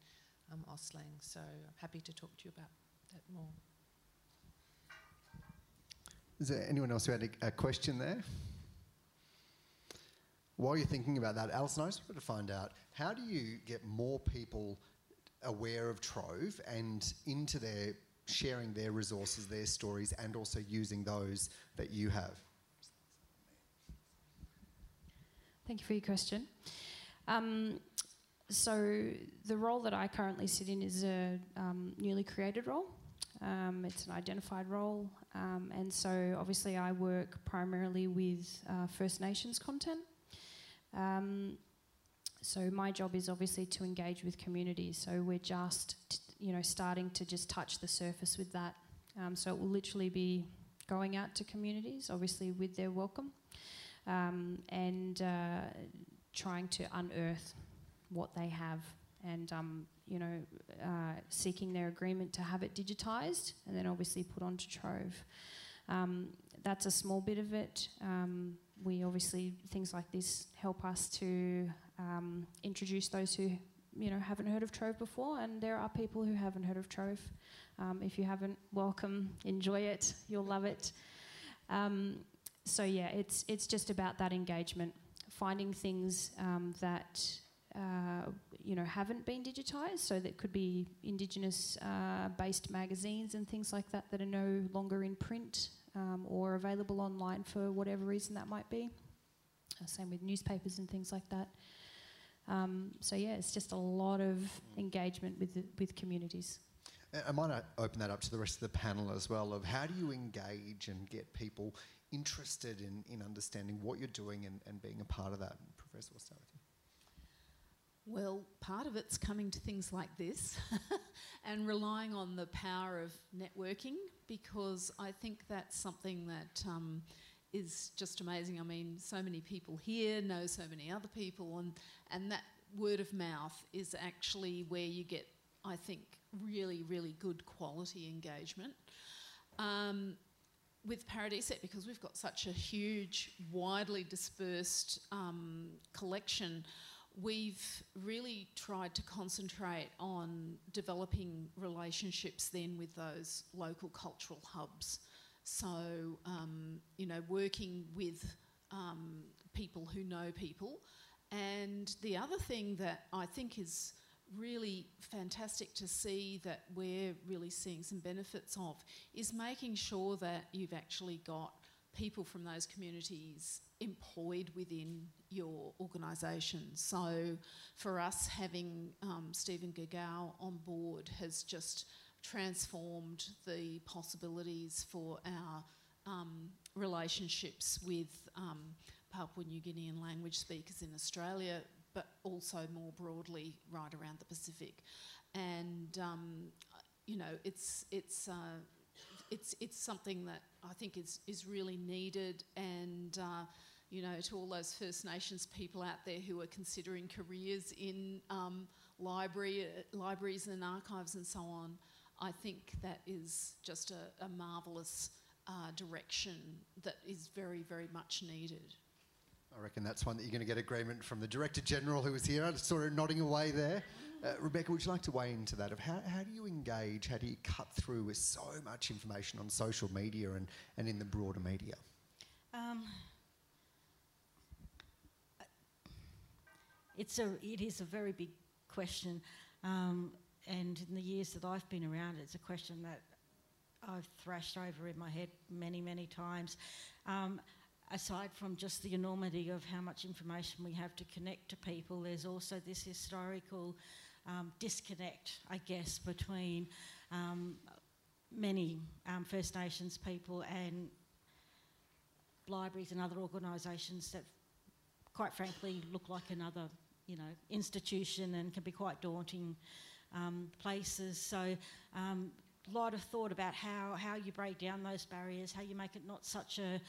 um, AUSTLANG, so I'm happy to talk to you about that more. Is there anyone else who had a, a question there? While you're thinking about that, Alison, I just wanted to find out how do you get more people aware of Trove and into their sharing their resources, their stories, and also using those that you have? Thank you for your question. Um, so the role that I currently sit in is a um, newly created role. Um, it's an identified role, um, and so obviously I work primarily with uh, First Nations content. Um, so my job is obviously to engage with communities. So we're just, you know, starting to just touch the surface with that. Um, so it will literally be going out to communities, obviously with their welcome, um, and uh, trying to unearth what they have, and um, you know, uh, seeking their agreement to have it digitised, and then obviously put onto Trove. Um, that's a small bit of it. Um, we obviously things like this help us to um, introduce those who you know haven't heard of Trove before, and there are people who haven't heard of Trove. Um, if you haven't, welcome, enjoy it, you'll love it. Um, so yeah, it's it's just about that engagement, finding things um, that uh, you know haven't been digitised, so that could be Indigenous uh, magazines and things like that that are no longer in print um, or available online for whatever reason that might be. Uh, same with newspapers and things like that. Um, so yeah, it's just a lot of engagement with the, with communities. I might open that up to the rest of the panel as well. Of how do you engage and get people interested in, in understanding what you're doing and, and being a part of that? Professor, we'll start with you. Well, part of it's coming to things like this and relying on the power of networking because I think that's something that um, is just amazing. I mean, so many people here know so many other people, and, and that word of mouth is actually where you get, I think, really, really good quality engagement. Um, with Paradisec, because we've got such a huge, widely dispersed um, collection, we've really tried to concentrate on developing relationships then with those local cultural hubs. So, um, you know, working with um, people who know people. And the other thing that I think is really fantastic to see that we're really seeing some benefits of is making sure that you've actually got people from those communities employed within your organisation. So for us, having um, Stephen Gagau on board has just transformed the possibilities for our um, relationships with um, Papua New Guinean language speakers in Australia, but also more broadly right around the Pacific. And um, you know, it's it's uh, it's it's something that I think is is really needed, and uh, you know, to all those First Nations people out there who are considering careers in um, library, uh, libraries and archives and so on, I think that is just a, a marvellous uh, direction that is very, very much needed. I reckon that's one that you're going to get agreement from the Director General who was here. I saw her nodding away there. Uh, Rebecca, would you like to weigh into that? Of how, how do you engage, how do you cut through with so much information on social media and, and in the broader media? Um, it's a, it is a very big question, um, and in the years that I've been around, it's a question that I've thrashed over in my head many, many times. Um, aside from just the enormity of how much information we have to connect to people, there's also this historical um, disconnect, I guess, between um, many um, First Nations people and libraries and other organisations that, quite frankly, look like another, you know, institution and can be quite daunting um, places. So. Um, a lot of thought about how, how you break down those barriers, how you make it not such a,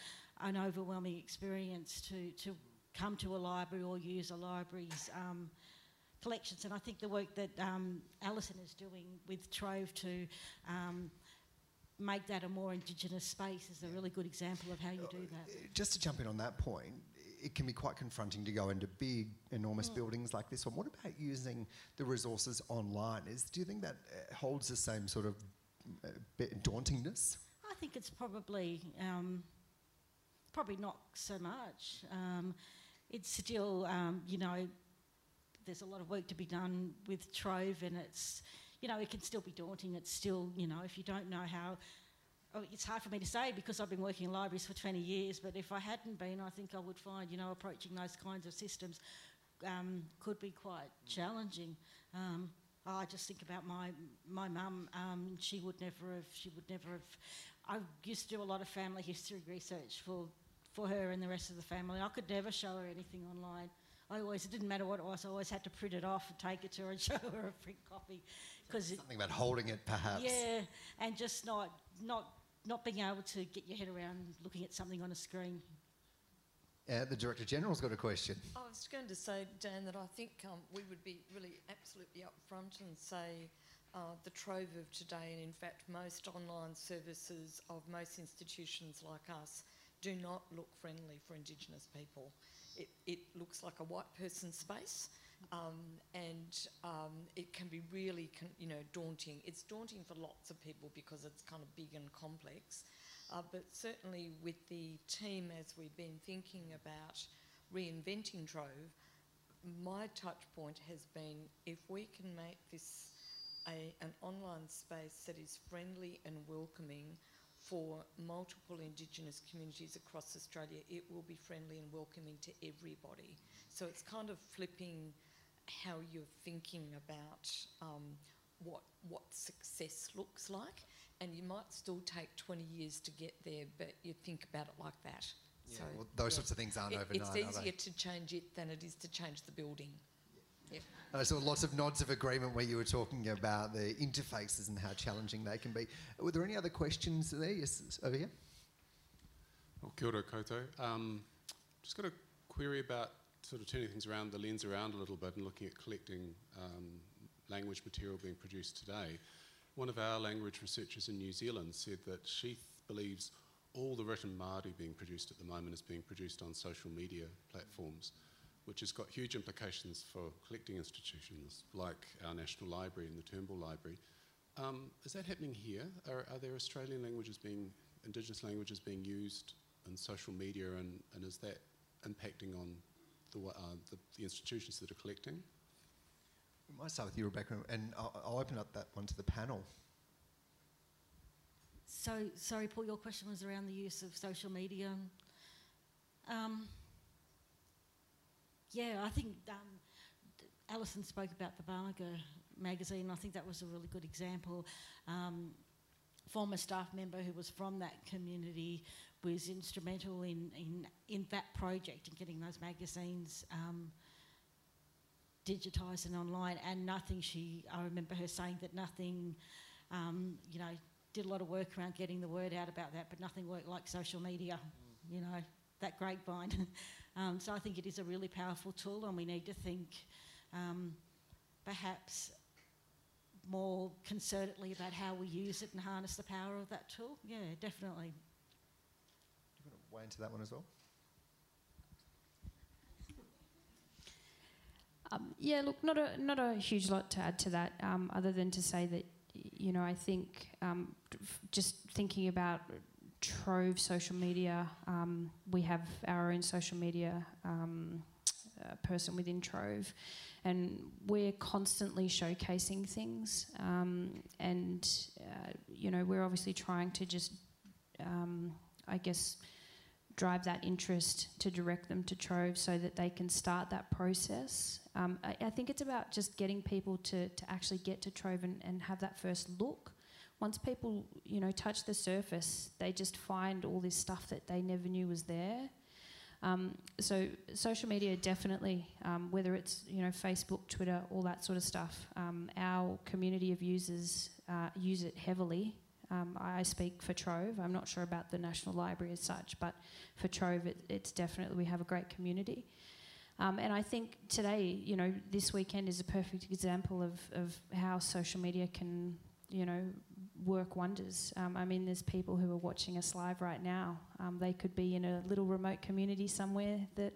an overwhelming experience to, to come to a library or use a library's um, collections. And I think the work that um, Alison is doing with Trove to um, make that a more Indigenous space is a really good example of how you do that. Just to jump in on that point, it can be quite confronting to go into big, enormous mm. buildings like this one. What about using the resources online? Is do you think that uh, holds the same sort of uh, dauntingness? I think it's probably um, probably not so much. Um, it's still, um, you know, there's a lot of work to be done with Trove, and it's, you know, it can still be daunting. It's still, you know, if you don't know how. Oh, it's hard for me to say because I've been working in libraries for 20 years, but if I hadn't been, I think I would find, you know, approaching those kinds of systems um, could be quite challenging. Um, I just think about my my mum. Um, she would never have. She would never have. I used to do a lot of family history research for for her and the rest of the family. I could never show her anything online. I always, it didn't matter what it was, I always had to print it off and take it to her and show her a print copy. Cause Something about holding it, perhaps. Yeah, and just not, not, not being able to get your head around looking at something on a screen. Uh, the Director General's got a question. I was going to say, Dan, that I think um, we would be really absolutely upfront and say uh, the trove of today, and in fact, most online services of most institutions like us do not look friendly for Indigenous people it, it looks like a white person space. Um, and um, it can be really, you know, daunting. It's daunting for lots of people because it's kind of big and complex. Uh, but certainly with the team, as we've been thinking about reinventing Trove, my touch point has been if we can make this a, an online space that is friendly and welcoming for multiple Indigenous communities across Australia, it will be friendly and welcoming to everybody. So it's kind of flipping how you're thinking about um, what what success looks like, and you might still take 20 years to get there, but you think about it like that. Yeah, so well, those yeah. sorts of things aren't it, overnight. It's easier to change it than it is to change the building. I saw lots of nods of agreement where you were talking about the interfaces and how challenging they can be. Were there any other questions there? Yes, over here. Well, kia ora koutou. Um, just got a query about sort of turning things around, the lens around a little bit and looking at collecting um, language material being produced today. One of our language researchers in New Zealand said that she believes all the written Māori being produced at the moment is being produced on social media platforms which has got huge implications for collecting institutions like our National Library and the Turnbull Library. Um, is that happening here? Are, are, there Australian languages being, Indigenous languages being used in social media, and, and is that impacting on the, uh, the, the, institutions that are collecting? We might start with you, Rebecca, and I'll, I'll open up that one to the panel. So, sorry, Paul, your question was around the use of social media. Um, yeah, I think um, Alison spoke about the Bamaga magazine. I think that was a really good example. Um, former staff member who was from that community was instrumental in, in, in that project and getting those magazines um, digitised and online. And nothing she, I remember her saying that nothing, um, you know, did a lot of work around getting the word out about that, but nothing worked like social media, you know, that grapevine. um, so I think it is a really powerful tool, and we need to think um, perhaps more concertedly about how we use it and harness the power of that tool. Yeah, definitely. Weigh into that one as well? Um, yeah, look, not a not a huge lot to add to that, um, other than to say that you know I think um, just thinking about Trove social media, um, we have our own social media um, uh, person within Trove, and we're constantly showcasing things, um, and uh, you know we're obviously trying to just, I guess drive that interest to direct them to Trove so that they can start that process. Um, I, I, think it's about just getting people to, to actually get to Trove and, and have that first look. Once people, you know, touch the surface, they just find all this stuff that they never knew was there. Um, so social media definitely, um, whether it's you know Facebook, Twitter, all that sort of stuff. Um, our community of users uh, use it heavily um, I speak for Trove. I'm not sure about the National Library as such, but for Trove, it, it's definitely we have a great community. Um, and I think today, you know, this weekend is a perfect example of, of how social media can, you know, work wonders. Um, I mean, there's people who are watching us live right now. Um, they could be in a little remote community somewhere that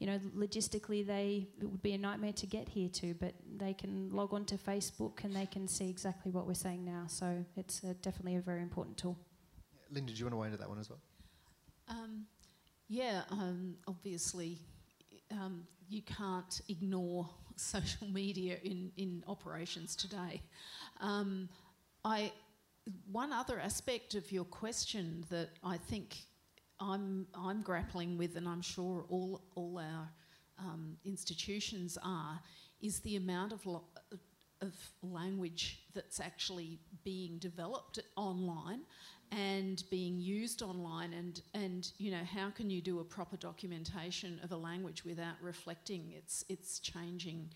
you know, logistically they it would be a nightmare to get here to, but they can log on to Facebook and they can see exactly what we're saying now. So it's a, definitely a very important tool. Yeah. Linda, do you want to weigh into that one as well? Um, yeah, um, obviously um, you can't ignore social media in, in operations today. Um, I one other aspect of your question that I think I'm, I'm grappling with, and I'm sure all, all our um, institutions are, is the amount of, of language that's actually being developed online and being used online and, and you know how can you do a proper documentation of a language without reflecting? Its, its changing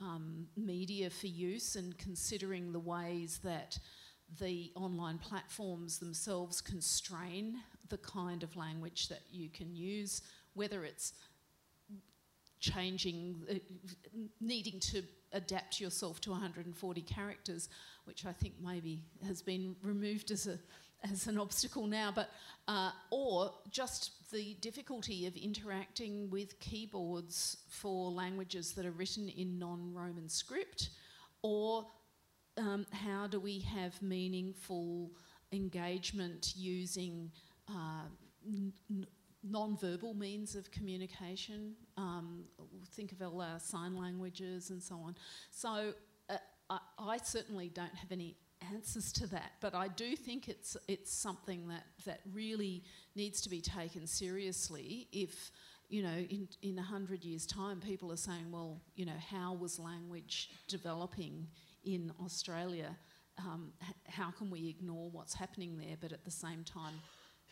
um, media for use and considering the ways that the online platforms themselves constrain the kind of language that you can use, whether it's changing, uh, needing to adapt yourself to 140 characters, which I think maybe has been removed as a as an obstacle now, but uh, or just the difficulty of interacting with keyboards for languages that are written in non-Roman script, or um, how do we have meaningful engagement using uh, non-verbal means of communication. Um, think of all our sign languages and so on. So uh, I, I, certainly don't have any answers to that, but I do think it's it's something that that really needs to be taken seriously. If you know, in in a hundred years' time, people are saying, well, you know, how was language developing in Australia? Um, how can we ignore what's happening there, but at the same time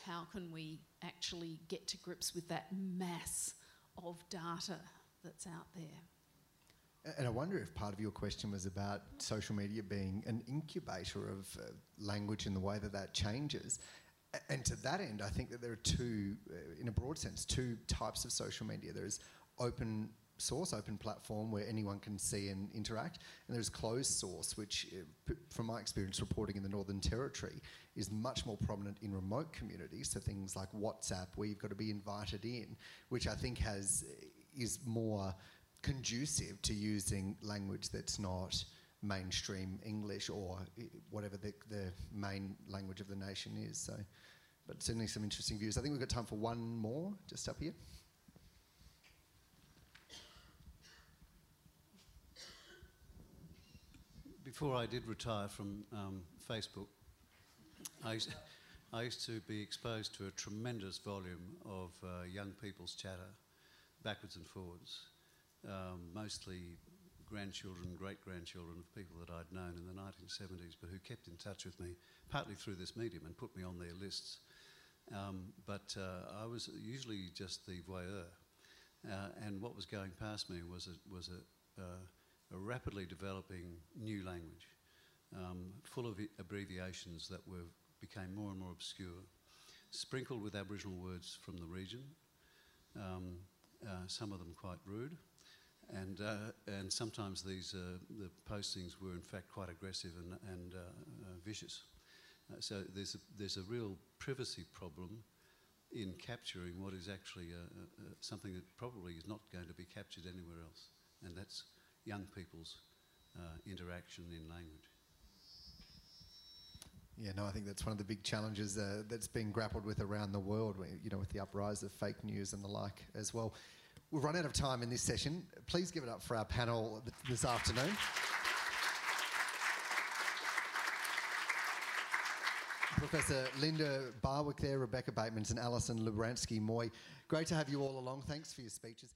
how can we actually get to grips with that mass of data that's out there? And I wonder if part of your question was about social media being an incubator of uh, language and the way that that changes. And to that end, I think that there are two, uh, in a broad sense, two types of social media. There's open source, open platform where anyone can see and interact. And there's closed source, which, uh, from my experience reporting in the Northern Territory, is much more prominent in remote communities. So things like WhatsApp, where you've got to be invited in, which I think has is more conducive to using language that's not mainstream English or whatever the, the main language of the nation is. So, but certainly some interesting views. I think we've got time for one more, just up here. Before I did retire from um, Facebook, I used, I used, to be exposed to a tremendous volume of uh, young people's chatter, backwards and forwards, um, mostly grandchildren, great grandchildren of people that I'd known in the 1970s, but who kept in touch with me, partly through this medium, and put me on their lists. Um, but uh, I was usually just the voyeur. Uh, and what was going past me was a, was a, uh, a rapidly developing new language. um, full of abbreviations that were became more and more obscure, sprinkled with Aboriginal words from the region, um, uh, some of them quite rude, and uh, and sometimes these uh, the postings were in fact quite aggressive and and uh, uh, vicious. Uh, so there's a, there's a real privacy problem in capturing what is actually uh, uh, something that probably is not going to be captured anywhere else, and that's young people's uh, interaction in language. Yeah, no, I think that's one of the big challenges uh, that's being grappled with around the world, you know, with the uprise of fake news and the like as well. We've run out of time in this session. Please give it up for our panel th- this afternoon. Professor Linda Barwick there, Rebecca Bateman and Alison Lubransky Moy. Great to have you all along. Thanks for your speeches.